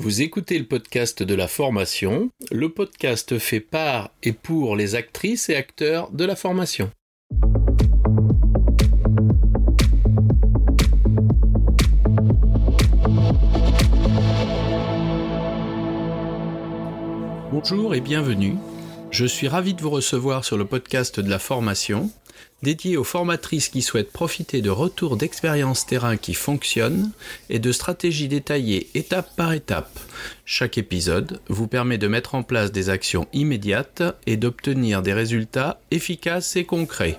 Vous écoutez le podcast de la formation, le podcast fait par et pour les actrices et acteurs de la formation. Bonjour et bienvenue. Je suis ravi de vous recevoir sur le podcast de la formation, dédié aux formatrices qui souhaitent profiter de retours d'expériences terrain qui fonctionnent et de stratégies détaillées étape par étape. Chaque épisode vous permet de mettre en place des actions immédiates et d'obtenir des résultats efficaces et concrets.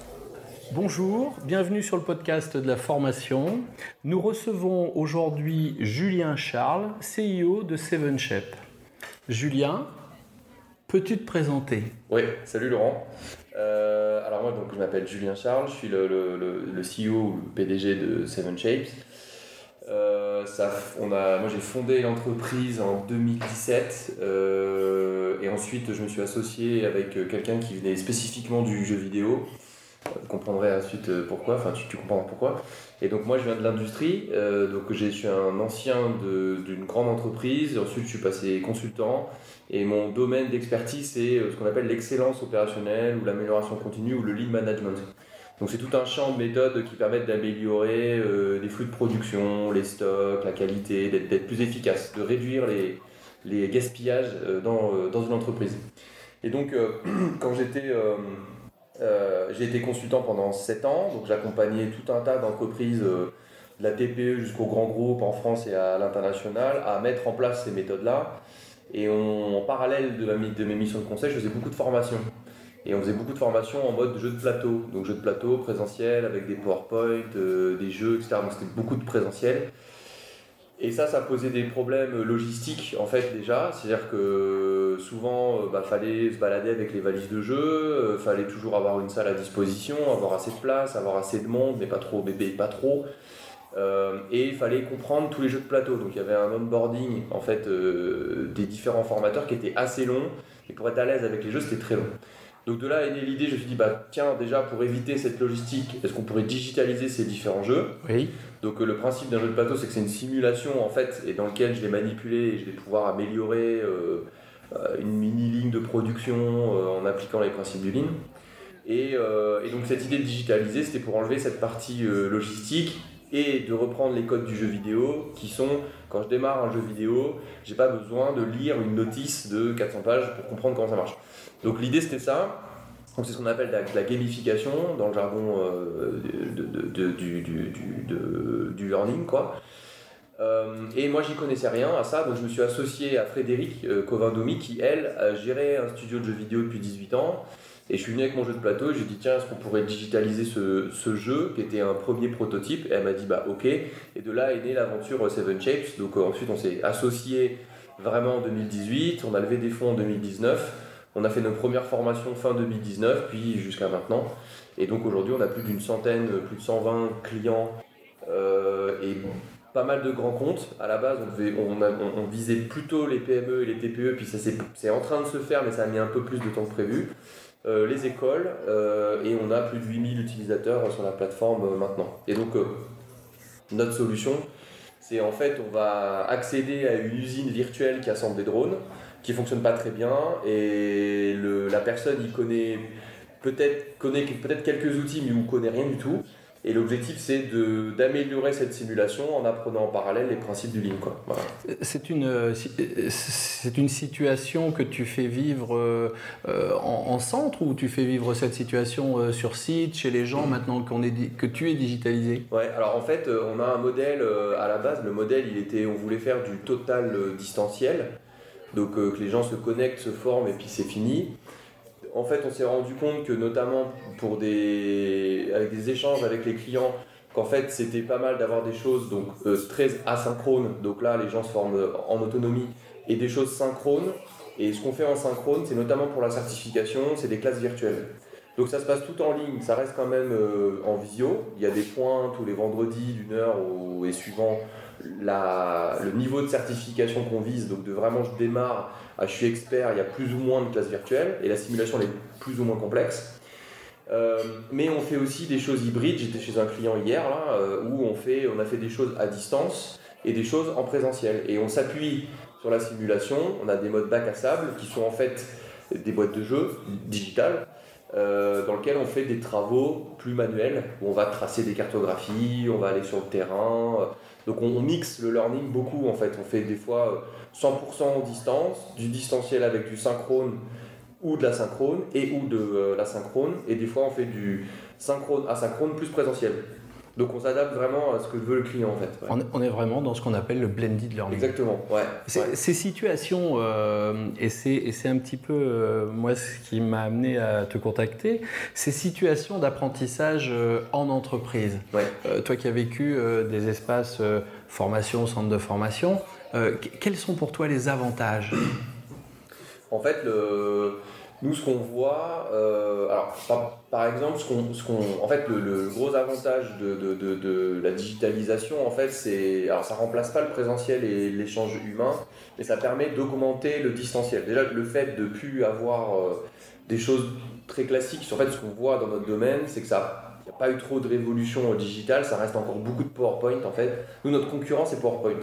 Bonjour, bienvenue sur le podcast de la formation. Nous recevons aujourd'hui Julien Charles, CEO de Seven Shep. Julien, Peux-tu te présenter? Oui, salut Laurent. Euh, alors moi, donc, je m'appelle Julien Charles, je suis le, le, le, CEO ou le PDG de Seven Shapes. Euh, ça, on a, moi j'ai fondé l'entreprise en 2017 euh, et ensuite je me suis associé avec quelqu'un qui venait spécifiquement du jeu vidéo. Vous comprendrez ensuite pourquoi, enfin tu, tu comprends pourquoi. Et donc moi je viens de l'industrie, donc je suis un ancien d'une grande entreprise, ensuite je suis passé consultant et mon domaine d'expertise, c'est euh, ce qu'on appelle l'excellence opérationnelle ou l'amélioration continue ou le lean management. Donc c'est tout un champ de méthodes qui permettent d'améliorer euh, les flux de production, les stocks, la qualité, d'être plus efficace, de réduire les, les gaspillages euh, dans, dans, une entreprise. Et donc quand j'étais j'ai été consultant pendant 7 ans, donc j'accompagnais tout un tas d'entreprises, de la TPE jusqu'au grand groupe en France et à l'international, à mettre en place ces méthodes-là. Et en parallèle de, de mes missions de conseil, je faisais beaucoup de formations. Et on faisait beaucoup de formations en mode jeu de plateau. Donc jeu de plateau, présentiel, avec des PowerPoint, euh, des jeux, etc. Donc c'était beaucoup de présentiel. Et ça, ça posait des problèmes logistiques en fait déjà. C'est-à-dire que souvent, il euh, bah, fallait se balader avec les valises de jeu, euh, fallait toujours avoir une salle à disposition, avoir assez de place, avoir assez de monde, mais pas trop bébé, pas trop. Euh, et il fallait comprendre tous les jeux de plateau. Donc il y avait un onboarding en fait euh, des différents formateurs qui était assez long. Et pour être à l'aise avec les jeux, c'était très long. Donc de là est née l'idée, je me suis dit, bah tiens, déjà pour éviter cette logistique, est-ce qu'on pourrait digitaliser ces différents jeux? Oui. Donc euh, le principe d'un jeu de plateau, c'est que c'est une simulation en fait, et dans lequel je vais manipuler et je vais pouvoir améliorer une mini ligne de production en appliquant les principes du lean. Et, et, donc cette idée de digitaliser, c'était pour enlever cette partie logistique et de reprendre les codes du jeu vidéo qui sont, quand je démarre un jeu vidéo, j'ai pas besoin de lire une notice de 400 pages pour comprendre comment ça marche. Donc l'idée c'était ça. Donc c'est ce qu'on appelle la, la, gamification dans le jargon euh, du, learning quoi. Euh, et moi j'y connaissais rien à ça, donc je me suis associé à Frédéric euh, Covindomi qui elle a géré un studio de jeux vidéo depuis 18 ans et je suis venu avec mon jeu de plateau et j'ai dit tiens, est-ce qu'on pourrait digitaliser ce, ce, jeu qui était un premier prototype? Et elle m'a dit bah ok. Et de là est née l'aventure Seven Shapes. Donc ensuite on s'est associé vraiment en 2018, on a levé des fonds en 2019, on a fait nos premières formations fin 2019, puis jusqu'à maintenant. Et donc aujourd'hui on a plus d'une centaine, plus de 120 clients euh, et pas mal de grands comptes. À la base, on, on, on, visait plutôt les PME et les TPE, puis ça c'est en train de se faire, mais ça a mis un peu plus de temps que prévu. Euh, les écoles, euh, et on a plus de 8000 utilisateurs sur la plateforme maintenant. Et donc, notre solution, c'est en fait, on va accéder à une usine virtuelle qui assemble des drones, qui fonctionne pas très bien, et le, la personne, il connaît peut-être connaît peut-être quelques outils, mais ne connaît rien du tout. Et l'objectif, c'est d'améliorer cette simulation en apprenant en parallèle les principes du Lean. C'est une, une situation que tu fais vivre euh, en, centre ou tu fais vivre cette situation euh, sur site, chez les gens, maintenant qu'on est, que tu es digitalisé? Ouais, alors en fait, euh, on a un modèle à la base. Le modèle, il était, on voulait faire du total distanciel. Donc que les gens se connectent, se forment et puis c'est fini en fait, on s'est rendu compte que notamment pour des, avec des échanges avec les clients, qu'en fait, c'était pas mal d'avoir des choses donc euh, très asynchrones. Donc là, les gens se forment en autonomie et des choses synchrones. Et ce qu'on fait en synchrone, c'est notamment pour la certification, c'est des classes virtuelles. Donc ça se passe tout en ligne, ça reste quand même euh, en visio. Il y a des points tous les vendredis d'une heure et suivant le niveau de certification qu'on vise, donc de vraiment je démarre à je suis expert, il y a plus ou moins de classes virtuelles et la simulation est plus ou moins complexe. Euh, mais on fait aussi des choses hybrides. J'étais chez un client hier euh, où on, fait, on a fait des choses à distance et des choses en présentiel. Et on s'appuie sur la simulation, on a des modes bac à sable qui sont en fait des boîtes de jeu digitales euh, dans lesquelles on fait des travaux plus manuels, où on va tracer des cartographies, on va aller sur le terrain. Donc on, mixe le learning beaucoup en fait. On fait des fois 100% en distance, du distanciel avec du synchrone ou de la synchrone et ou de euh, la synchrone. Et des fois on fait du synchrone asynchrone plus présentiel. Donc on s'adapte vraiment à ce que veut le client en fait. On, est vraiment dans ce qu'on appelle le blended learning. Exactement, ouais. Ces situations, euh, et c'est un petit peu euh, moi ce qui m'a amené à te contacter, ces situations d'apprentissage euh, en entreprise. toi qui as vécu des espaces formation, centre de formation, quels sont pour toi les avantages? En fait, le nous, ce qu'on voit, euh, alors par, exemple, ce qu'on, ce qu'on, en fait, le, gros avantage de, de, de, la digitalisation, en fait, c'est, alors ça remplace pas le présentiel et l'échange humain, mais ça permet d'augmenter le distanciel. Déjà, le fait de plus avoir euh, des choses très classiques, en fait, ce qu'on voit dans notre domaine, c'est que ça n'y a pas eu trop de révolution digitale, ça reste encore beaucoup de PowerPoint en fait. Nous, notre concurrent, c'est PowerPoint.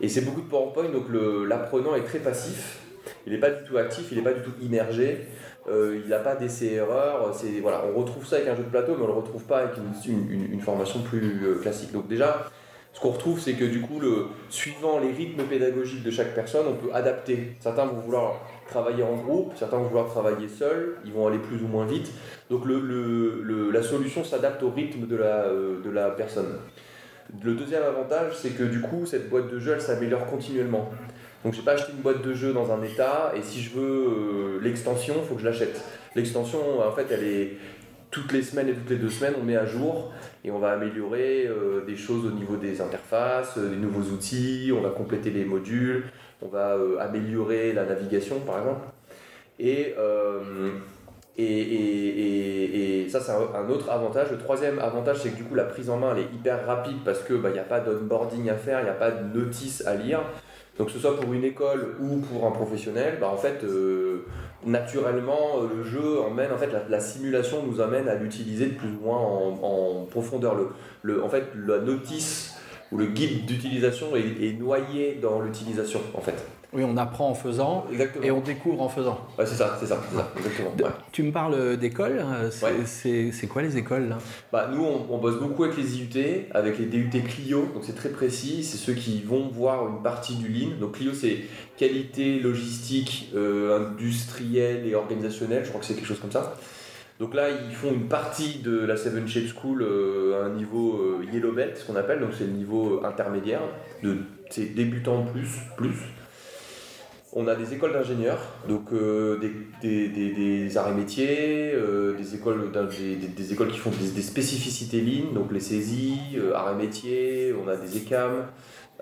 Et c'est beaucoup de PowerPoint, donc l'apprenant est très passif il n'est pas du tout actif, il n'est pas du tout immergé, euh, il n'a pas d'essai-erreur. Voilà, on retrouve ça avec un jeu de plateau, mais on ne le retrouve pas avec une, formation plus euh, classique. Donc déjà, ce qu'on retrouve, c'est que du coup, le, suivant les rythmes pédagogiques de chaque personne, on peut adapter. Certains vont vouloir travailler en groupe, certains vont vouloir travailler seuls, ils vont aller plus ou moins vite. Donc la solution s'adapte au rythme de la, euh, de la personne. Le deuxième avantage, c'est que du coup, cette boîte de jeu, elle s'améliore continuellement. Donc j'ai pas acheté une boîte de jeu dans un état et si je veux euh, l'extension, il faut que je l'achète. L'extension, en fait, elle est toutes les semaines et toutes les deux semaines, on met à jour et on va améliorer euh, des choses au niveau des interfaces, euh, des nouveaux outils, on va compléter les modules, on va améliorer la navigation par exemple. Et, ça, c'est un, autre avantage. Le troisième avantage, c'est que du coup, la prise en main, elle est hyper rapide parce qu'il bah, n'y a pas d'onboarding à faire, il n'y a pas de notice à lire. Donc que ce soit pour une école ou pour un professionnel, bah en fait, euh, naturellement, euh, le jeu emmène, en fait, la, simulation nous amène à l'utiliser de plus ou moins en, profondeur. Le, le, en fait, la notice ou le guide d'utilisation est, est, noyé dans l'utilisation, en fait. Oui, on apprend en faisant et on découvre en faisant. Ouais, c'est ça, c'est ça, exactement. Tu me parles d'écoles, hein, c'est quoi les écoles là? Bah, Nous, on, bosse beaucoup avec les IUT, avec les DUT Clio, donc c'est très précis, c'est ceux qui vont voir une partie du Lean. Donc Clio, c'est qualité, logistique, euh, industrielle et organisationnelle, je crois que c'est quelque chose comme ça. Donc là, ils font une partie de la Seven Shape School euh, à un niveau euh, Yellow Belt, ce qu'on appelle, donc c'est le niveau intermédiaire, de, c'est débutant plus, plus. On a des écoles d'ingénieurs, donc euh, des, arts et métiers, euh, des, écoles, qui font des, spécificités lignes, donc les saisies, euh, arts et métiers, on a des ECAM,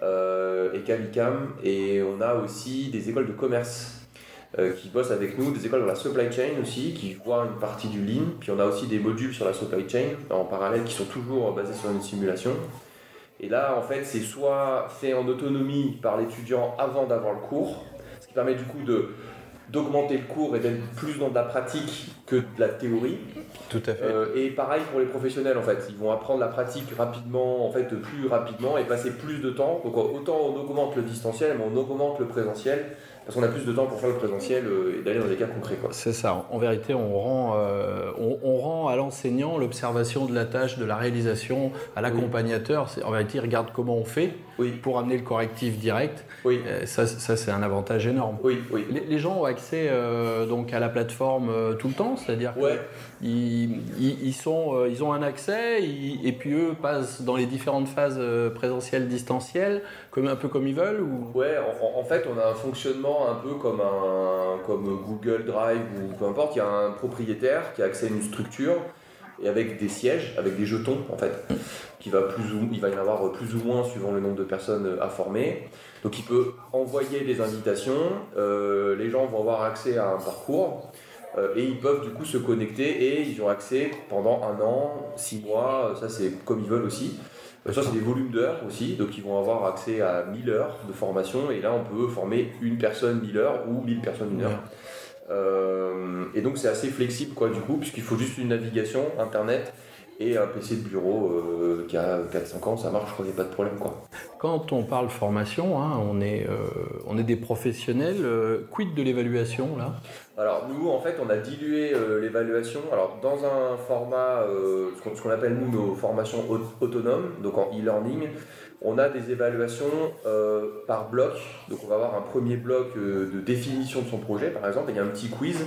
ECAM, ICAM, et on a aussi des écoles de commerce qui bossent avec nous, des écoles dans la supply chain aussi, qui voient une partie du lean, puis on a aussi des modules sur la supply chain en parallèle qui sont toujours basés sur une simulation. Et là, en fait, c'est soit fait en autonomie par l'étudiant avant d'avoir le cours, permet du coup de d'augmenter le cours et d'être plus dans de la pratique que de la théorie. Tout à fait. Euh, et pareil pour les professionnels en fait, ils vont apprendre la pratique rapidement, en fait plus rapidement et passer plus de temps. Donc autant on augmente le distanciel, mais on augmente le présentiel parce qu'on a plus de temps pour faire le présentiel euh, et d'aller dans des cas concrets. C'est ça. En vérité, on rend, euh, on, rend à l'enseignant l'observation de la tâche, de la réalisation, à l'accompagnateur. En vérité, il regarde comment on fait pour amener le correctif direct. Oui. Euh, ça, ça c'est un avantage énorme. Oui, oui. Les, gens ont accès donc à la plateforme tout le temps, c'est-à-dire ouais. qu'ils ils, sont, ils ont un accès et puis eux passent dans les différentes phases présentielles, distancielles, comme, un peu comme ils veulent ou... Ouais, en fait, on a un fonctionnement un peu comme, un, comme Google Drive ou peu importe, il y a un propriétaire qui a accès à une structure et avec des sièges, avec des jetons en fait, qui va plus ou, il va y en avoir plus ou moins suivant le nombre de personnes à former. Donc il peut envoyer des invitations, euh, les gens vont avoir accès à un parcours. euh, et ils peuvent du coup se connecter et ils ont accès pendant un an, six mois, ça c'est comme ils veulent aussi. Euh, ça, c'est des volumes d'heures aussi, donc ils vont avoir accès à 1000 heures de formation, et là, on peut former une personne 1000 heures ou 1000 personnes une heure. Euh, et donc, c'est assez flexible, quoi, du coup, puisqu'il faut juste une navigation, internet, et un PC de bureau euh, qui a 4-5 ans, ça marche, je crois qu'il n'y a pas de problème. Quoi. Quand on parle formation, hein, on, est, euh, on est des professionnels, euh, quid de l'évaluation là? Alors nous, en fait, on a dilué l'évaluation alors, dans un format, ce qu'on appelle nous nos formations autonomes, donc en e-learning. On a des évaluations par bloc, donc on va avoir un premier bloc de définition de son projet, par exemple, et il y a un petit quiz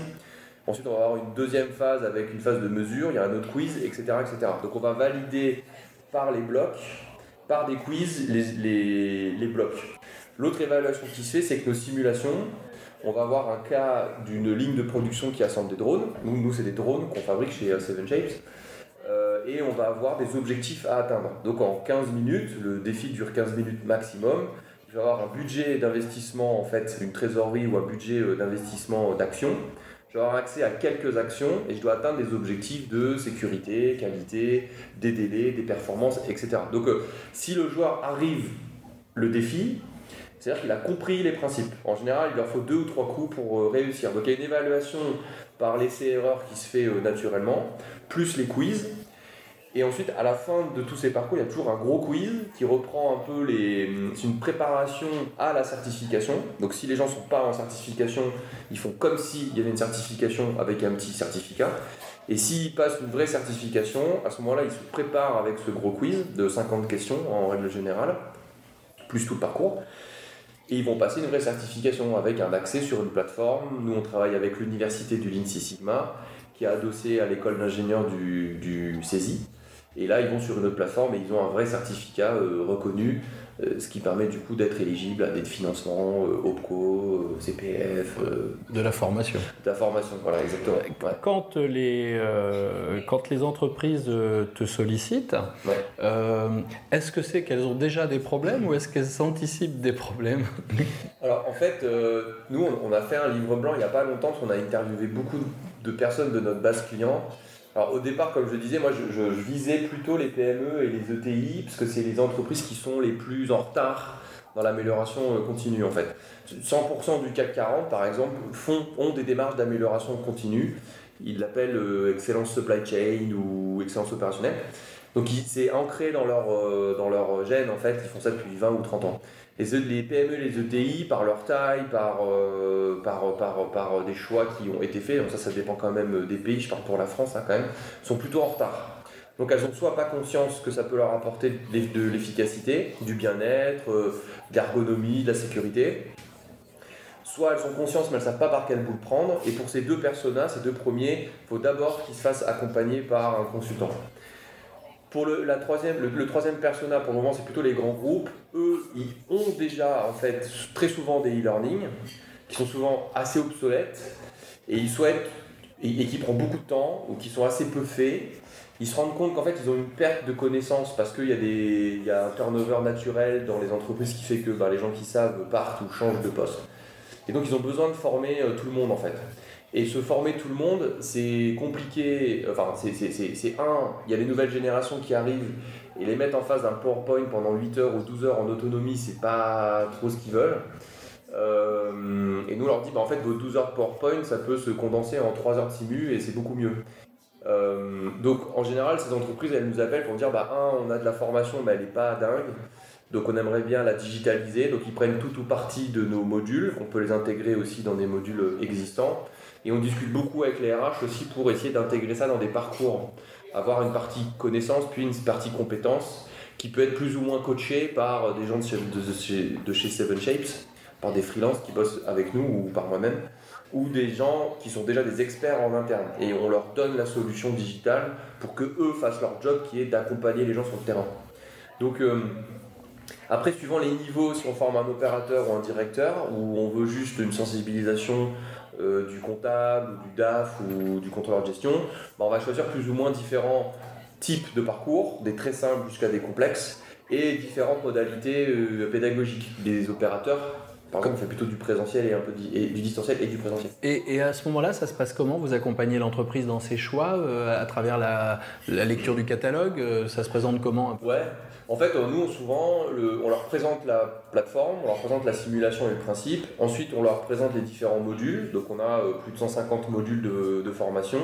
Ensuite, on va avoir une deuxième phase avec une phase de mesure, il y a un autre quiz, etc. etc. Donc on va valider par les blocs, par des quiz, les, les, blocs. L'autre évaluation qui se fait, c'est que nos simulations, on va avoir un cas d'une ligne de production qui assemble des drones. Nous, c'est des drones qu'on fabrique chez euh, Seven Shapes. Euh, et on va avoir des objectifs à atteindre. Donc en 15 minutes, le défi dure 15 minutes maximum. Je vais avoir un budget d'investissement, en fait, une trésorerie ou un budget euh, d'investissement d'action avoir accès à quelques actions et je dois atteindre des objectifs de sécurité, qualité, des délais, des performances, etc. Donc euh, si le joueur arrive le défi, c'est-à-dire qu'il a compris les principes. En général, il leur faut deux ou trois coups pour euh, réussir. Donc il y a une évaluation par l'essai-erreur qui se fait euh, naturellement, plus les quiz. Et ensuite, à la fin de tous ces parcours, il y a toujours un gros quiz qui reprend un peu les. C'est une préparation à la certification. Donc, si les gens ne sont pas en certification, ils font comme s'il y avait une certification avec un petit certificat. Et s'ils passent une vraie certification, à ce moment-là, ils se préparent avec ce gros quiz de 50 questions en règle générale, plus tout le parcours. Et ils vont passer une vraie certification avec un accès sur une plateforme. Nous, on travaille avec l'université du Lean Sigma, qui est adossée à l'école d'ingénieurs du, du CESI. Et là, ils vont sur une autre plateforme et ils ont un vrai certificat euh, reconnu, euh, ce qui permet du coup d'être éligible à des financements euh, OPCO, CPF. de la formation. De la formation, voilà, exactement. Quand, les, quand les entreprises te sollicitent, est-ce que c'est qu'elles ont déjà des problèmes ou est-ce qu'elles anticipent des problèmes Alors en fait, nous, on a fait un livre blanc il n'y a pas longtemps, on a interviewé beaucoup de personnes de notre base client. Alors au départ, comme je disais, moi je, visais plutôt les PME et les ETI, parce que c'est les entreprises qui sont les plus en retard dans l'amélioration euh, continue en fait. 100% du CAC 40 par exemple font, ont des démarches d'amélioration continue. Ils l'appellent euh, excellence supply chain ou excellence opérationnelle. Donc c'est ancré dans leur, euh, dans leur gène en fait, ils font ça depuis 20 ou 30 ans. Les, e, PME, les ETI, par leur taille, par, euh, par, des choix qui ont été faits, ça ça dépend quand même des pays, je parle pour la France hein, quand sont plutôt en retard. Donc elles ont soit pas conscience que ça peut leur apporter de l'efficacité, du bien-être, euh, de l'ergonomie, de la sécurité, soit elles ont conscience mais elles ne savent pas par quel bout prendre. Et pour ces deux personas, ces deux premiers, il faut d'abord qu'ils se fassent accompagner par un consultant. Pour le, la troisième, le, troisième persona, pour le moment, c'est plutôt les grands groupes. Eux, ils ont déjà, en fait, très souvent des e-learning, qui sont souvent assez obsolètes, et ils souhaitent, et, qui prend beaucoup de temps, ou qui sont assez peu faits. Ils se rendent compte qu'en fait, ils ont une perte de connaissances parce qu'il y, a des, y a un turnover naturel dans les entreprises qui fait que bah, les gens qui savent partent ou changent de poste. Et donc, ils ont besoin de former euh, tout le monde, en fait. Et se former tout le monde, c'est compliqué. Enfin, c'est un, il y a les nouvelles générations qui arrivent et les mettre en face d'un PowerPoint pendant 8 heures ou 12 heures en autonomie, c'est pas trop ce qu'ils veulent. Euh, et nous, on leur dit, bah, en fait, vos 12 heures de PowerPoint, ça peut se condenser en 3 heures de simu et c'est beaucoup mieux. Euh, donc, en général, ces entreprises, elles nous appellent pour dire, bah, un, on a de la formation, mais elle n'est pas dingue. Donc, on aimerait bien la digitaliser. Donc, ils prennent tout ou partie de nos modules. On peut les intégrer aussi dans des modules existants. Et on discute beaucoup avec les RH aussi pour essayer d'intégrer ça dans des parcours. Avoir une partie connaissance, puis une partie compétence, qui peut être plus ou moins coachée par des gens de chez, Seven Shapes, par des freelances qui bossent avec nous ou par moi-même, ou des gens qui sont déjà des experts en interne. Et on leur donne la solution digitale pour que eux fassent leur job qui est d'accompagner les gens sur le terrain. Donc, euh, après, suivant les niveaux, si on forme un opérateur ou un directeur, ou on veut juste une sensibilisation euh, du comptable, du DAF ou du contrôleur de gestion, bah, on va choisir plus ou moins différents types de parcours, des très simples jusqu'à des complexes, et différentes modalités euh, pédagogiques. Les opérateurs Par exemple, on fait plutôt du présentiel et un peu du, et du distanciel et du présentiel. Et, et à ce moment-là, ça se passe comment? Vous accompagnez l'entreprise dans ses choix euh, à travers la, la lecture du catalogue euh, Ça se présente comment? Un peu Ouais, en fait, euh, nous, souvent, on leur présente la plateforme, on leur présente la simulation et le principe. Ensuite, on leur présente les différents modules. Donc, on a euh, plus de 150 modules de, formation.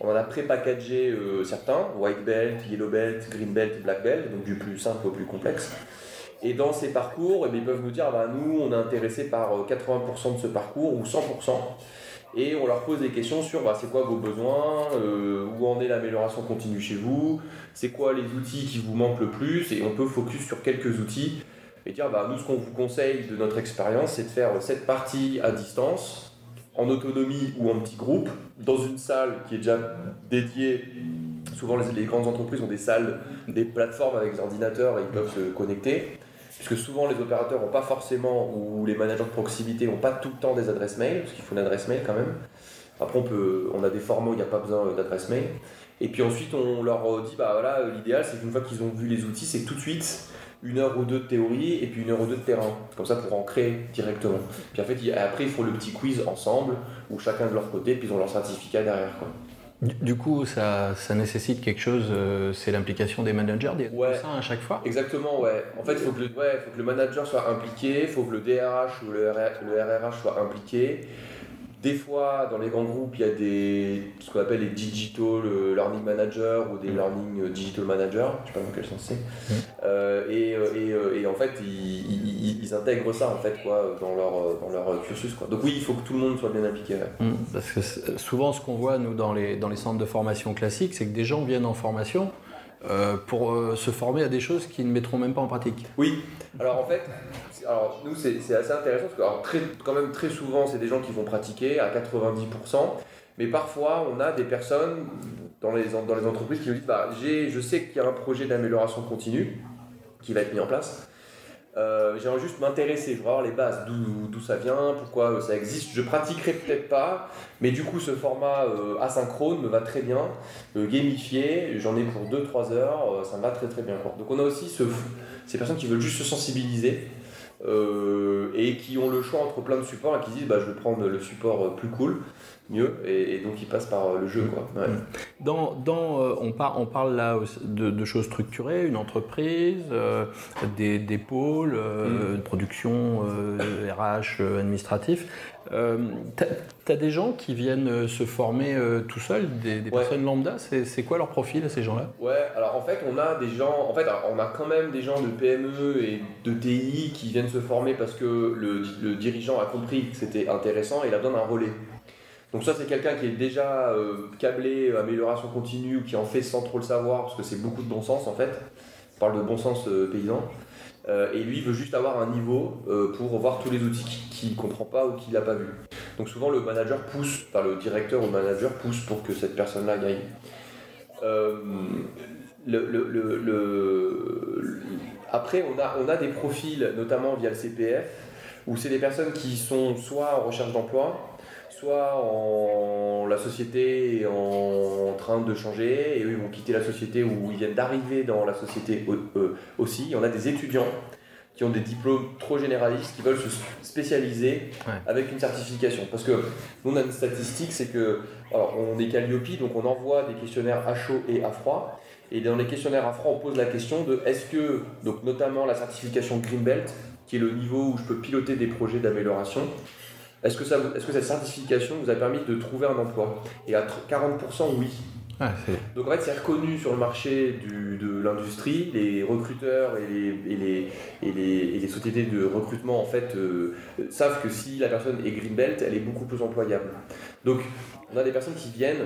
On en a pré-packagé euh, certains white belt, yellow belt, green belt black belt, donc du plus simple au plus complexe. Et dans ces parcours, eh ils peuvent nous dire bah, nous, on est intéressé par euh, 80% de ce parcours ou 100%. Et on leur pose des questions sur bah, c'est quoi vos besoins, euh, où en est l'amélioration continue chez vous, c'est quoi les outils qui vous manquent le plus, et on peut focus sur quelques outils et dire bah, nous ce qu'on vous conseille de notre expérience c'est de faire cette partie à distance, en autonomie ou en petit groupe, dans une salle qui est déjà dédiée. Souvent les, les grandes entreprises ont des salles, des plateformes avec des ordinateurs et ils peuvent se connecter. Puisque souvent les opérateurs n'ont pas forcément, ou les managers de proximité n'ont pas tout le temps des adresses mail, parce qu'il faut une adresse mail quand même. Après, on, peut, on a des formats où il n'y a pas besoin d'adresse mail. Et puis ensuite, on leur dit, bah voilà, euh, l'idéal, c'est qu'une fois qu'ils ont vu les outils, c'est tout de suite une heure ou deux de théorie et puis une heure ou deux de terrain. Comme ça, pour en créer directement. Puis en fait, après, ils font le petit quiz ensemble, ou chacun de leur côté, puis ils ont leur certificat derrière. Du, coup, ça, ça nécessite quelque chose, euh, c'est l'implication des managers, des Ouais. ça à chaque fois? Exactement, ouais. En fait, il faut, que le- ouais, faut que le manager soit impliqué, il faut que le DRH ou le, RR le RRH soit impliqué. Des fois, dans les grands groupes, il y a des, ce qu'on appelle les digital euh, learning managers ou des Mm. learning euh, digital managers, je sais pas dans quel sens c'est. Mm. Euh, et, et, et en fait, ils, ils- ils- ils intègrent ça en fait, quoi, dans, leur, dans leur cursus. Quoi. Donc oui, il faut que tout le monde soit bien impliqué. ouais. Mm, Parce que souvent, ce qu'on voit, nous, dans les, dans les centres de formation classiques, c'est que des gens viennent en formation euh, pour euh, se former à des choses qu'ils ne mettront même pas en pratique. Oui, alors en fait, alors nous c'est assez intéressant parce que alors, très, quand même très souvent c'est des gens qui vont pratiquer à 90%, mais parfois on a des personnes dans les, dans les entreprises qui nous disent bah, je sais qu'il y a un projet d'amélioration continue qui va être mis en place. Euh, J'aimerais juste m'intéresser, je voudrais avoir les bases, d'où ça vient, pourquoi euh, ça existe. Je pratiquerai peut-être pas, mais du coup ce format euh, asynchrone me va très bien, euh, gamifié, j'en ai pour 2-3 heures, ça me va très très bien. Donc on a aussi ce, ces personnes qui veulent juste se sensibiliser euh, et qui ont le choix entre plein de supports et qui se disent bah, je vais prendre le support euh, plus cool, mieux, et, et donc ils passent par euh, le jeu. Quoi. Ouais. Dans, dans, euh, on, par- on parle là de, de choses structurées, une entreprise, euh, des, des pôles, euh, de production, RH, administratif. Euh, T'as as des gens qui viennent euh, se former euh, tout seuls, des, des Ouais. personnes lambda? C'est quoi leur profil à ces gens-là? Ouais, alors en fait, on a des gens, en fait, on a quand même des gens de PME et de TI qui viennent se former parce que le, le dirigeant a compris que c'était intéressant et il a besoin d'un relais. Donc ça, c'est quelqu'un qui est déjà euh, câblé amélioration continue ou qui en fait sans trop le savoir parce que c'est beaucoup de bon sens en fait. On parle de bon sens euh, paysan. Euh, et lui il veut juste avoir un niveau pour voir tous les outils qu'il comprend pas ou qu'il n'a pas vu. Donc souvent le manager pousse, enfin le directeur ou le manager pousse pour que cette personne-là gagne. Euh, le, le- après, on a, on a des profils, notamment via le CPF, où c'est des personnes qui sont soit en recherche d'emploi, soit en la société en train de changer, et eux ils vont quitter la société ou ils viennent d'arriver dans la société euh, aussi. On a des étudiants qui ont des diplômes trop généralistes, qui veulent se spécialiser Ouais. avec une certification. Parce que nous, on a une statistique, c'est que, alors on est Calliope, donc on envoie des questionnaires à chaud et à froid. Et dans les questionnaires à froid, on pose la question de est-ce que, donc notamment la certification Green Belt, qui est le niveau où je peux piloter des projets d'amélioration, est-ce que, ça, vous- est-ce que cette certification vous a permis de trouver un emploi? Et à tr- 40%, oui. Ah, Donc en fait, c'est reconnu sur le marché de l'industrie. Les recruteurs et les, et, les, et, les, et les sociétés de recrutement en fait euh, savent que si la personne est green belt, elle est beaucoup plus employable. Donc on a des personnes qui viennent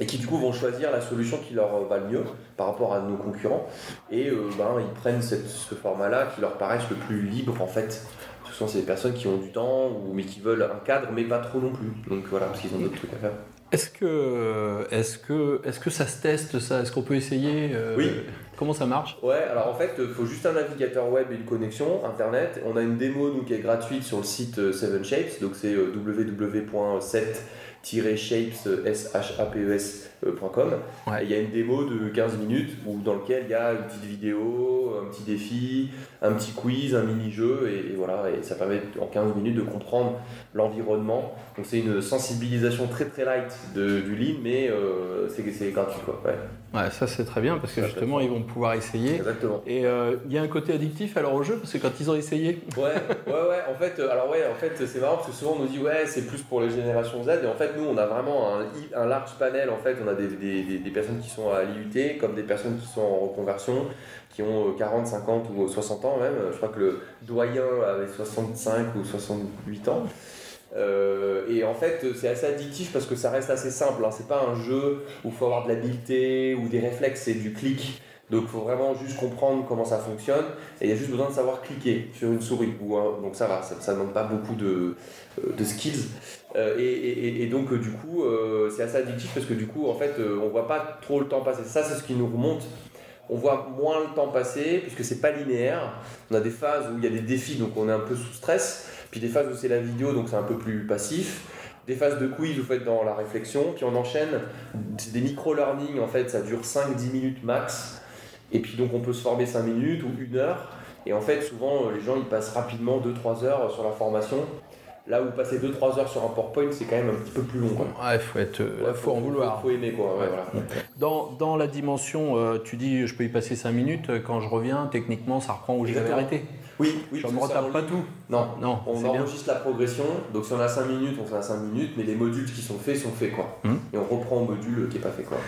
et qui du coup vont choisir la solution qui leur va le mieux par rapport à nos concurrents et euh, ben, ils prennent ce format-là qui leur paraisse le plus libre en fait. Ce sont ces personnes qui ont du temps ou, mais qui veulent un cadre mais pas trop non plus. Donc voilà, parce qu'ils ont d'autres trucs à faire. Est-ce que, est que, est que ça se teste ça? Est-ce qu'on peut essayer euh, Oui. Comment ça marche? Ouais, alors en fait, il faut juste un navigateur web et une connexion internet. On a une démo nous, qui est gratuite sur le site euh, Seven Shapes, donc c'est euh, shapes.com. Il y a une démo de 15 minutes où, dans lequel il y a une petite vidéo, un petit défi, un petit quiz, un mini-jeu, et, voilà, et ça permet en 15 minutes de comprendre l'environnement. Donc c'est une sensibilisation très très light de, du lean, mais euh, c'est gratuit. Quoi. Ouais. ouais ça c'est très bien parce que justement ils vont pouvoir essayer. Exactement. Et euh, il y a un côté addictif alors au jeu parce que quand ils ont essayé. Ouais, ouais, ouais. En fait, euh, alors ouais, en fait c'est marrant parce que souvent on nous dit ouais c'est plus pour les générations Z, et en fait nous on a vraiment un, large panel. En fait, on a des, personnes qui sont à l'IUT comme des personnes qui sont en reconversion, qui ont 40, 50 ou 60 ans même. Je crois que le doyen avait 65 ou 68 ans. Euh, et en fait, c'est assez addictif parce que ça reste assez simple. Hein. C'est pas un jeu où il faut avoir de l'habileté ou des réflexes, c'est du clic. Donc il faut vraiment juste comprendre comment ça fonctionne et il y a juste besoin de savoir cliquer sur une souris. donc ça va, ça ne demande pas beaucoup de, euh, skills. Euh, et, donc du coup, c'est assez addictif parce que du coup, en fait, on voit pas trop le temps passer. Ça, c'est ce qui nous remonte on voit moins le temps passer puisque c'est pas linéaire. On a des phases où il y a des défis, donc on est un peu sous stress. Puis des phases où c'est la vidéo, donc c'est un peu plus passif. Des phases de quiz, vous faites dans la réflexion. Puis on enchaîne des micro-learning, en fait, ça dure 5-10 minutes max. Et puis donc on peut se former 5 minutes ou 1 heure. Et en fait, souvent, les gens, ils passent rapidement 2-3 heures sur la formation. Là où passer 2-3 heures sur un PowerPoint, c'est quand même un petit peu plus long. il faut, être, euh, faut, en vouloir. Faut, aimer quoi. dans, dans, la dimension, euh, tu dis je peux y passer 5 minutes, quand je reviens, techniquement ça reprend où j'avais arrêté. Oui, oui. Je ne retape pas tout. Non, non. On enregistre la progression. Donc si on a 5 minutes, on fait à 5 minutes, mais les modules qui sont faits sont faits quoi. Hmm. Et on reprend au module qui n'est pas fait quoi.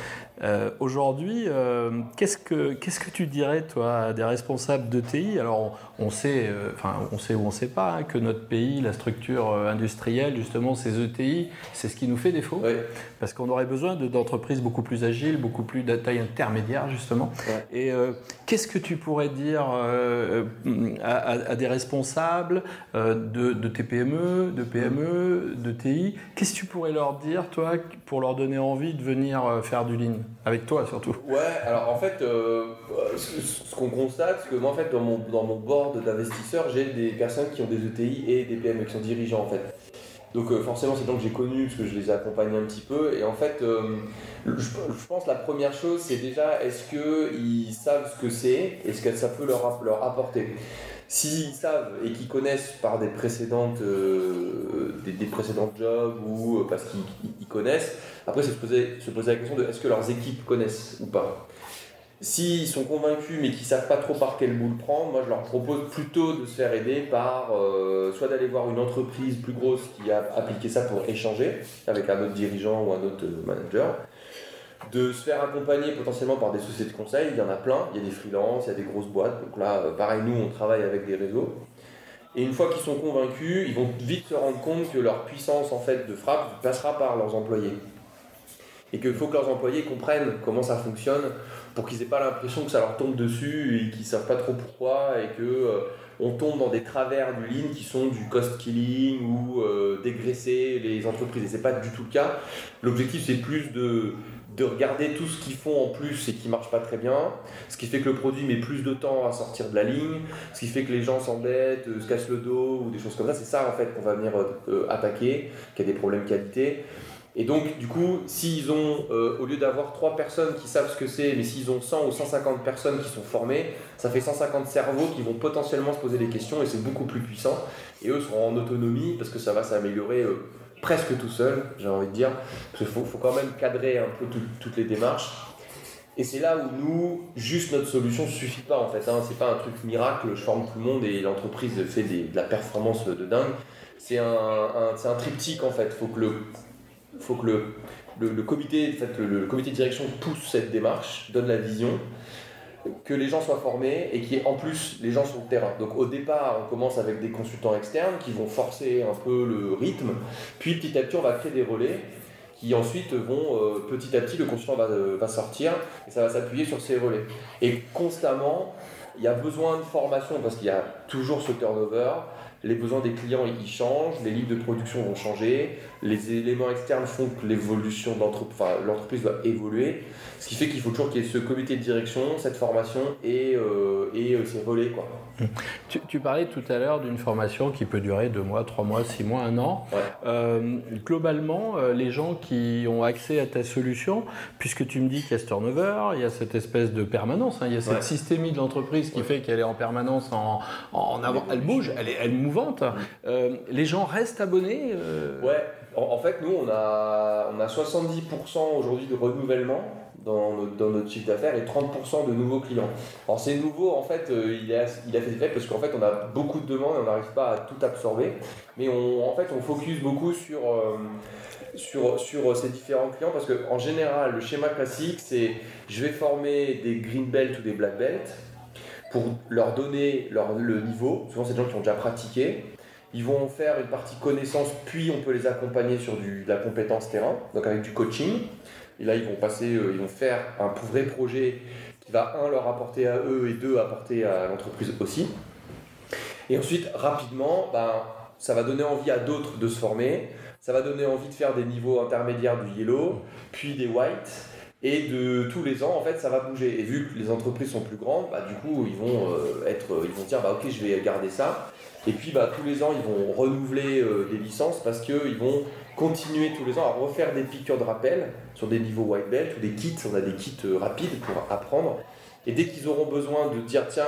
Euh, aujourd'hui, euh, qu'est-ce que qu'est-ce que tu dirais toi à des responsables de TI Alors on, sait, euh, on sait ou on sait pas hein, que notre pays, la structure industrielle, justement, ces ETI, c'est ce qui nous fait défaut. Parce qu'on aurait besoin d'entreprises beaucoup plus agiles, beaucoup plus de taille intermédiaire justement. Et qu'est-ce que tu pourrais dire à, des responsables de, de TPME, de PME, de TI Qu'est-ce que tu pourrais leur dire toi pour leur donner envie de venir faire du lean? Avec toi surtout. Ouais, alors en fait, euh, ce, qu'on constate, c'est que moi en fait, dans mon, dans mon board d'investisseurs, j'ai des personnes qui ont des ETI et des PME qui sont dirigeants en fait. Donc euh, forcément, c'est donc que j'ai connu parce que je les ai accompagnés un petit peu. Et en fait, euh, je, pense la première chose, c'est déjà est-ce qu'ils savent ce que c'est et ce que ça peut leur apporter? S'ils savent et qu'ils connaissent par des précédentes, des, des, précédents jobs ou parce qu'ils connaissent, après, c'est se poser, se poser la question de est-ce que leurs équipes connaissent ou pas. S'ils sont convaincus mais qu'ils ne savent pas trop par quel bout le prendre, moi je leur propose plutôt de se faire aider par euh, soit d'aller voir une entreprise plus grosse qui a appliqué ça pour échanger avec un autre dirigeant ou un autre manager, de se faire accompagner potentiellement par des sociétés de conseil, il y en a plein, il y a des freelances, il y a des grosses boîtes, donc là euh, pareil nous on travaille avec des réseaux. Et une fois qu'ils sont convaincus, ils vont vite se rendre compte que leur puissance en fait de frappe passera par leurs employés et qu'il faut que leurs employés comprennent comment ça fonctionne pour qu'ils n'aient pas l'impression que ça leur tombe dessus et qu'ils ne savent pas trop pourquoi et que euh, on tombe dans des travers du lean qui sont du cost killing ou euh, dégraisser les entreprises. Et c'est pas du tout le cas. L'objectif c'est plus de, de regarder tout ce qu'ils font en plus et qui marche pas très bien, ce qui fait que le produit met plus de temps à sortir de la ligne, ce qui fait que les gens s'embêtent, euh, se cassent le dos ou des choses comme ça. C'est ça en fait qu'on va venir attaquer, qu'il y a des problèmes qualité. Et donc, du coup, s'ils ont, euh, au lieu d'avoir 3 personnes qui savent ce que c'est, mais s'ils ont 100 ou 150 personnes qui sont formées, ça fait 150 cerveaux qui vont potentiellement se poser des questions et c'est beaucoup plus puissant. Et eux seront en autonomie parce que ça va s'améliorer euh, presque tout seul, j'ai envie de dire. Parce qu'il faut, quand même cadrer un peu toutes les démarches. Et c'est là où nous, juste notre solution ne suffit pas en fait. Hein. C'est pas un truc miracle, je forme tout le monde et l'entreprise fait de la performance de dingue. C'est un, triptyque en fait. Il faut que le faut que le, le, comité, fait, le, comité de direction pousse cette démarche, donne la vision, que les gens soient formés et qui en plus les gens sur le terrain. Donc au départ, on commence avec des consultants externes qui vont forcer un peu le rythme, puis petit à petit on va créer des relais qui ensuite vont euh, petit à petit le consultant va, euh, va sortir et ça va s'appuyer sur ces relais. Et constamment, il y a besoin de formation parce qu'il y a toujours ce turnover les besoins des clients ils changent, les lignes de production vont changer, les éléments externes font que l'évolution de l'entreprise, enfin, l'entreprise doit évoluer. Ce qui fait qu'il faut toujours qu'il y ait ce comité de direction, cette formation et, euh, et euh, ces relais. Quoi. Tu, tu, parlais tout à l'heure d'une formation qui peut durer deux mois, trois mois, six mois, un an. Ouais. Euh, globalement, les gens qui ont accès à ta solution, puisque tu me dis qu'il y a ce turnover, il y a cette espèce de permanence, hein, il y a cette Ouais. systémie de l'entreprise qui Ouais. fait qu'elle est en permanence en, en avant, elle bouge, elle est, elle est mouvante. Euh, les gens restent abonnés. euh, Ouais, en, fait, nous, on a, on a 70% aujourd'hui de renouvellement dans notre, chiffre d'affaires et 30% de nouveaux clients. Alors, c'est nouveau, en fait, euh, il, a, fait effet parce qu'en fait, on a beaucoup de demandes et on n'arrive pas à tout absorber. Mais on, en fait, on focus beaucoup sur, euh, sur, sur ces différents clients parce qu'en général, le schéma classique, c'est je vais former des green belt ou des black belt pour leur donner leur, le niveau. Souvent, c'est des gens qui ont déjà pratiqué. Ils vont faire une partie connaissance, puis on peut les accompagner sur de la compétence terrain, donc avec du coaching. Et là, ils vont passer, euh, ils vont faire un vrai projet qui va, un, leur apporter à eux et deux, apporter à l'entreprise aussi. Et ensuite, rapidement, ben, ça va donner envie à d'autres de se former. Ça va donner envie de faire des niveaux intermédiaires du yellow, puis des white. Et de tous les ans, en fait, ça va bouger. Et vu que les entreprises sont plus grandes, bah, du coup, ils vont euh, être, ils vont dire, bah, ok, je vais garder ça. Et puis, bah, tous les ans, ils vont renouveler euh, des licences parce qu'ils vont continuer tous les ans à refaire des piqûres de rappel sur des niveaux white belt ou des kits. On a des kits euh, rapides pour apprendre. Et dès qu'ils auront besoin de dire, tiens,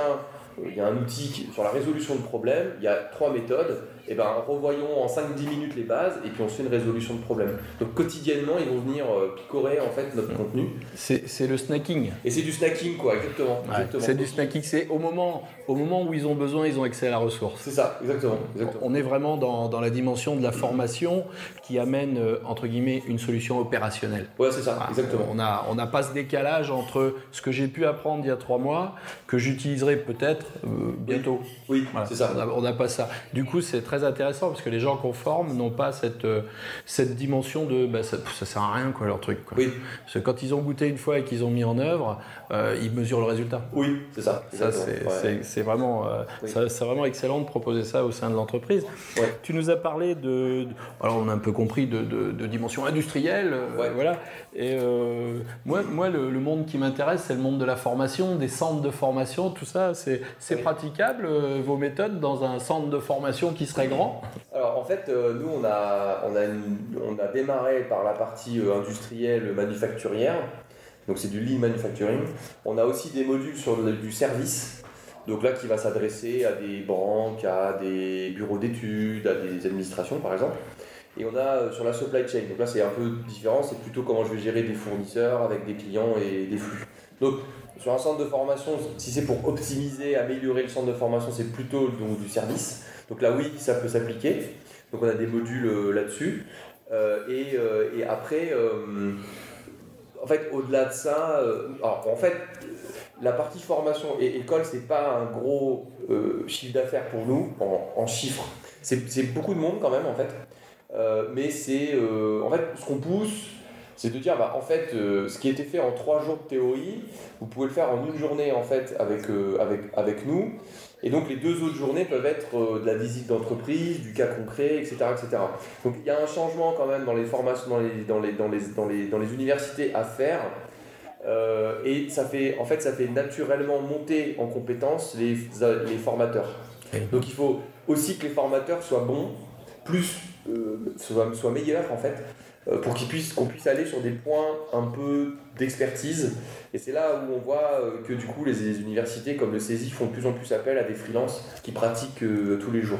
il y a un outil qui- sur la résolution de problème, il y a trois méthodes, et ben revoyons en 5-10 minutes les bases et puis on se fait une résolution de problème. Donc quotidiennement, ils vont venir euh, picorer en fait notre contenu. C'est le snacking. Et c'est du snacking quoi, exactement. Ouais, c'est du snacking. C'est au moment, au moment où ils ont besoin, ils ont accès à la ressource. C'est ça, exactement. exactement. On est vraiment dans, dans la dimension de la formation qui amène, euh, entre guillemets, une solution opérationnelle. Ouais, c'est ça, exactement. On n'a on n'a pas ce décalage entre ce que j'ai pu apprendre il y a trois mois, que j'utiliserai peut-être euh, bientôt. Oui, Voilà. c'est ça. On n'a pas ça. Du coup, c'est très intéressant parce que les gens qu'on forme n'ont pas cette, euh, cette dimension de bah, ça, ça sert à rien, quoi, leur truc. Quoi. Oui, Parce que quand ils ont goûté une fois et qu'ils ont mis en œuvre, euh, ils mesurent le résultat. oui, c'est ça. Ça, c'est Ouais. vraiment, euh, Oui. ça- c'est vraiment excellent de proposer ça au sein de l'entreprise. Ouais. Tu nous as parlé de, de- alors on a un peu compris de, de- de dimension industrielle, euh, Ouais. voilà. Et euh, moi, moi, le, le monde qui m'intéresse, c'est le monde de la formation, des centres de formation, tout ça. C'est Oui. praticable vos méthodes dans un centre de formation qui serait grand? Alors en fait, nous on a, on, a une- on a démarré par la partie industrielle manufacturière, donc c'est du lean manufacturing. On a aussi des modules sur du service, donc là qui va s'adresser à des banques, à des bureaux d'études, à des administrations par exemple. Et on a euh, sur la supply chain, donc là c'est un peu différent, c'est plutôt comment je vais gérer des fournisseurs avec des clients et des flux. Donc sur un centre de formation, si c'est pour optimiser, améliorer le centre de formation, c'est plutôt du service. Donc là oui, ça peut s'appliquer. Donc on a des modules euh, là-dessus. Euh, et, après, en fait, au-delà de ça, euh, en fait, la partie formation et école, c'est pas un gros euh, chiffre d'affaires pour nous en, chiffres. C'est beaucoup de monde quand même en fait. Euh, mais c'est en fait ce qu'on pousse, c'est de dire bah, en fait ce qui était fait en trois jours de théorie, vous pouvez le faire en une journée en fait avec, avec, avec nous. Et donc les deux autres journées peuvent être euh, de la visite d'entreprise, du cas concret, etc., etc. Donc il y a un changement quand même dans les formations, dans les, dans les, dans les, dans les, dans les universités à faire. Euh, et ça fait, en fait, ça fait naturellement monter en compétence les, les formateurs. Donc il faut aussi que les formateurs soient bons, plus euh, soient, soient meilleurs en fait, pour qu'ils puissent, qu'on puisse aller sur des points un peu d'expertise. Et c'est là où on voit euh, que du coup les, les universités comme le CESI font de plus en plus appel à des freelances qui pratiquent euh, tous les jours.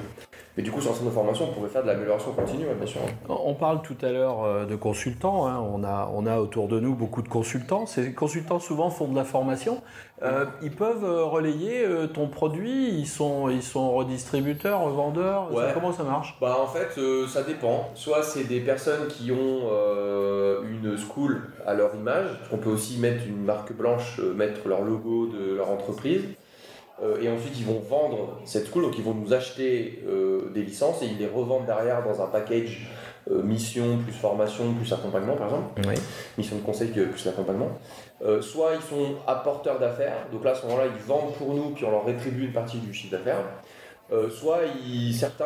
Mais du coup sur un centre de formation on pourrait faire de l'amélioration continue bien sûr. On parle tout à l'heure euh, de consultants. hein. On, a, on a autour de nous beaucoup de consultants. Ces consultants souvent font de la formation. Euh, ils peuvent euh, relayer ton produit? Ils sont, ils sont redistributeurs, vendeurs. Ouais. Ça, comment ça marche? Bah en fait euh, ça dépend. Soit c'est des personnes qui ont euh, une school à leur image. On peut aussi mettre une marque blanche, mettre leur logo de leur entreprise. Euh, et ensuite ils vont vendre cette school, donc ils vont nous acheter euh, des licences et ils les revendent derrière dans un package euh, mission plus formation plus accompagnement par exemple. Oui. mission de conseil plus l'accompagnement. Euh, soit ils sont apporteurs d'affaires, donc là à ce moment-là ils vendent pour nous puis on leur rétribue une partie du chiffre d'affaires. soit certains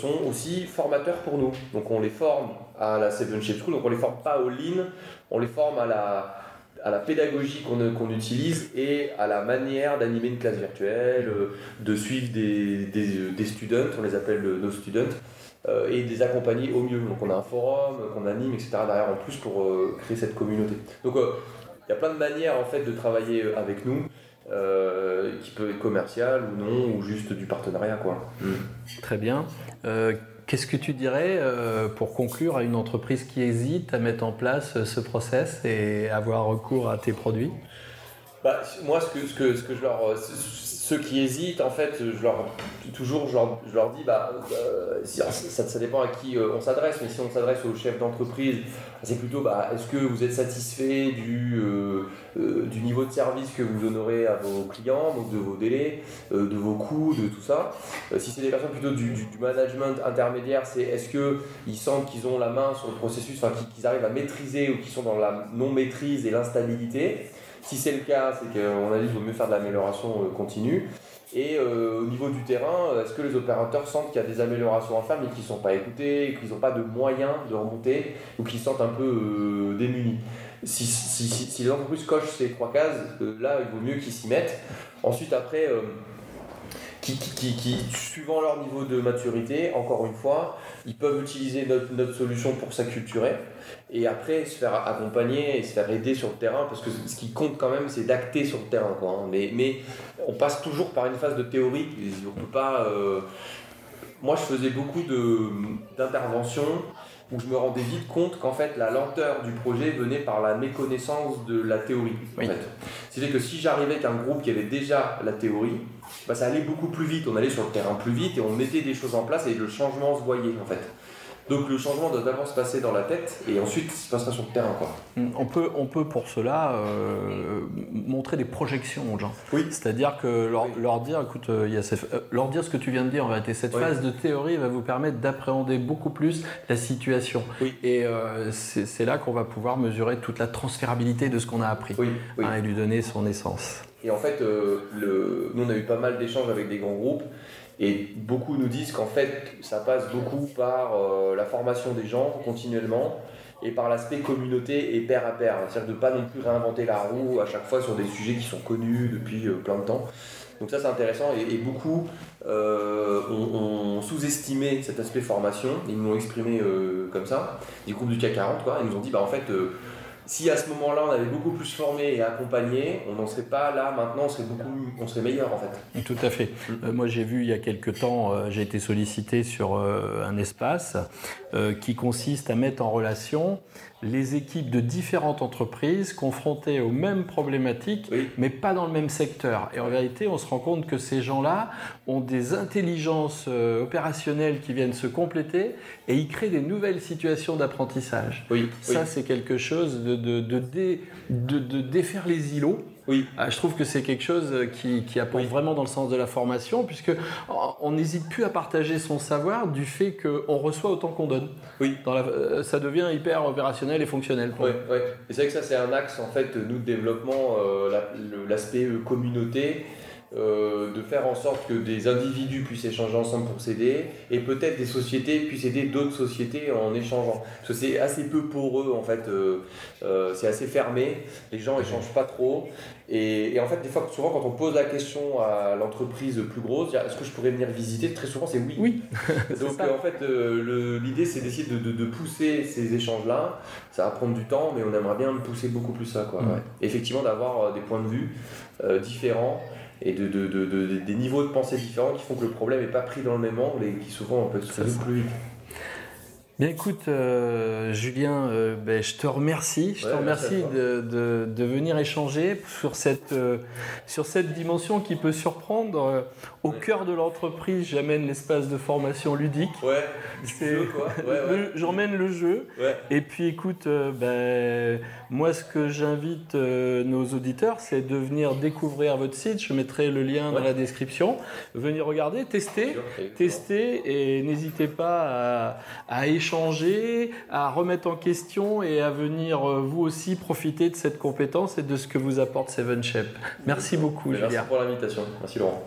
sont aussi formateurs pour nous. Donc on les forme à la Seven Shape School, donc on les forme pas au lean, on les forme à la, à la pédagogie qu'on utilise et à la manière d'animer une classe virtuelle, de suivre des, des, des students, on les appelle nos students, euh, et des accompagner au mieux. Donc on a un forum qu'on anime, etc. derrière en plus pour euh, créer cette communauté. Donc euh, il y a plein de manières en fait de travailler avec nous. qui peut être commercial ou non, ou juste du partenariat. Quoi. Mm. Très bien. Qu'est-ce que tu dirais pour conclure à une entreprise qui hésite à mettre en place ce process et avoir recours à tes produits? Bah, Moi, ce que, ce, que, ce que je leur ceux qui hésitent, en fait, je leur, toujours, je leur, dis, bah, euh, ça, dépend à qui euh, on s'adresse, mais si on s'adresse au chef d'entreprise, c'est plutôt, bah, est-ce que vous êtes satisfait du, euh, niveau de service que vous honorez à vos clients, donc de vos délais, de vos coûts, de tout ça? si c'est des personnes plutôt du, du, management intermédiaire, c'est est-ce qu'ils sentent qu'ils ont la main sur le processus, enfin, qu'ils arrivent à maîtriser ou qu'ils sont dans la non-maîtrise et l'instabilité? Si c'est le cas, c'est qu'on a dit qu'il vaut mieux faire de l'amélioration euh, continue. Et euh, au niveau du terrain, est-ce que les opérateurs sentent qu'il y a des améliorations à faire mais qu'ils ne sont pas écoutés, qu'ils n'ont pas de moyens de remonter ou qu'ils se sentent un peu euh, démunis? Si, si, si, les entreprises cochent ces trois cases, là, il vaut mieux qu'ils s'y mettent. Ensuite, après, suivant leur niveau de maturité, encore une fois, ils peuvent utiliser notre solution pour s'acculturer et après se faire accompagner et se faire aider sur le terrain parce que ce qui compte quand même c'est d'acter sur le terrain quoi, hein. mais, mais on passe toujours par une phase de théorie on peut pas euh, moi je faisais beaucoup d'interventions où je me rendais vite compte qu'en fait la lenteur du projet venait par la méconnaissance de la théorie. En fait. C'est-à-dire que si j'arrivais avec un groupe qui avait déjà la théorie, bah, ça allait beaucoup plus vite, on allait sur le terrain plus vite et on mettait des choses en place et le changement se voyait en fait. Donc le changement doit d'abord se passer dans la tête et ensuite se passera sur le terrain. Quoi. Hmm, on, peut, on peut pour cela euh, montrer des projections aux gens. Oui. C'est-à-dire que leur, leur, dire, écoute, euh, il y a euh, leur dire ce que tu viens de dire en réalité, cette phase de théorie va vous permettre d'appréhender beaucoup plus la situation. Oui. Et c'est là qu'on va pouvoir mesurer toute la transférabilité de ce qu'on a appris hein, et lui donner son essence. Et en fait, le, nous on a eu pas mal d'échanges avec des grands groupes et beaucoup nous disent qu'en fait, ça passe beaucoup par euh, la formation des gens continuellement et par l'aspect communauté et pair à pair. C'est-à-dire de ne pas non plus réinventer la roue à chaque fois sur des sujets qui sont connus depuis euh, plein de temps. Donc ça c'est intéressant et, beaucoup euh, ont, sous-estimé cet aspect formation, ils nous l'ont exprimé comme ça, des groupes du CAC 40 quoi, ils nous ont dit bah en fait si à ce moment-là on avait beaucoup plus formé et accompagné, on n'en serait pas là maintenant, on serait beaucoup, on serait meilleur en fait. Tout à fait. Mm. Euh, moi j'ai vu il y a quelques temps, euh, j'ai été sollicité sur euh, un espace qui consiste à mettre en relation les équipes de différentes entreprises confrontées aux mêmes problématiques, mais pas dans le même secteur. Et en vérité, on se rend compte que ces gens-là ont des intelligences opérationnelles qui viennent se compléter et ils créent des nouvelles situations d'apprentissage. Oui, Ça, c'est quelque chose de, de, de, défaire les îlots oui. Ah, je trouve que c'est quelque chose qui, qui apporte vraiment dans le sens de la formation, puisque on n'hésite plus à partager son savoir du fait qu'on reçoit autant qu'on donne. Oui. Dans la, euh, ça devient hyper opérationnel et fonctionnel. Oui, oui. Et c'est vrai que ça, c'est un axe, en fait, nous, de développement, euh, l'aspect euh, communauté. Euh, de faire en sorte que des individus puissent échanger ensemble pour s'aider et peut-être des sociétés puissent aider d'autres sociétés en échangeant. Parce que c'est assez peu pour eux en fait, euh, euh, c'est assez fermé, les gens échangent pas trop. Et, en fait, des fois, souvent quand on pose la question à l'entreprise plus grosse, est-ce que je pourrais venir visiter Très souvent c'est oui. Oui. Donc en fait, l'idée c'est d'essayer de, pousser ces échanges-là. Ça va prendre du temps, mais on aimerait bien pousser beaucoup plus ça. Quoi. Effectivement, d'avoir des points de vue différents et de, de, de, des niveaux de pensée différents qui font que le problème n'est pas pris dans le même angle et qui souvent peut se résoudre plus vite. Bien écoute, euh, Julien, euh, ben, je te remercie. Je te remercie de, de, venir échanger sur cette, euh, sur cette dimension qui peut surprendre. Au cœur de l'entreprise, j'amène l'espace de formation ludique. Ouais, J'emmène le jeu. Et puis écoute, ben, moi ce que j'invite nos auditeurs, c'est de venir découvrir votre site. Je mettrai le lien dans la description. Venir regarder, tester, tester et n'hésitez pas à, à échanger changer, à remettre en question et à venir euh, vous aussi profiter de cette compétence et de ce que vous apporte Seven Shape. Merci beaucoup, Merci pour l'invitation. Merci Laurent.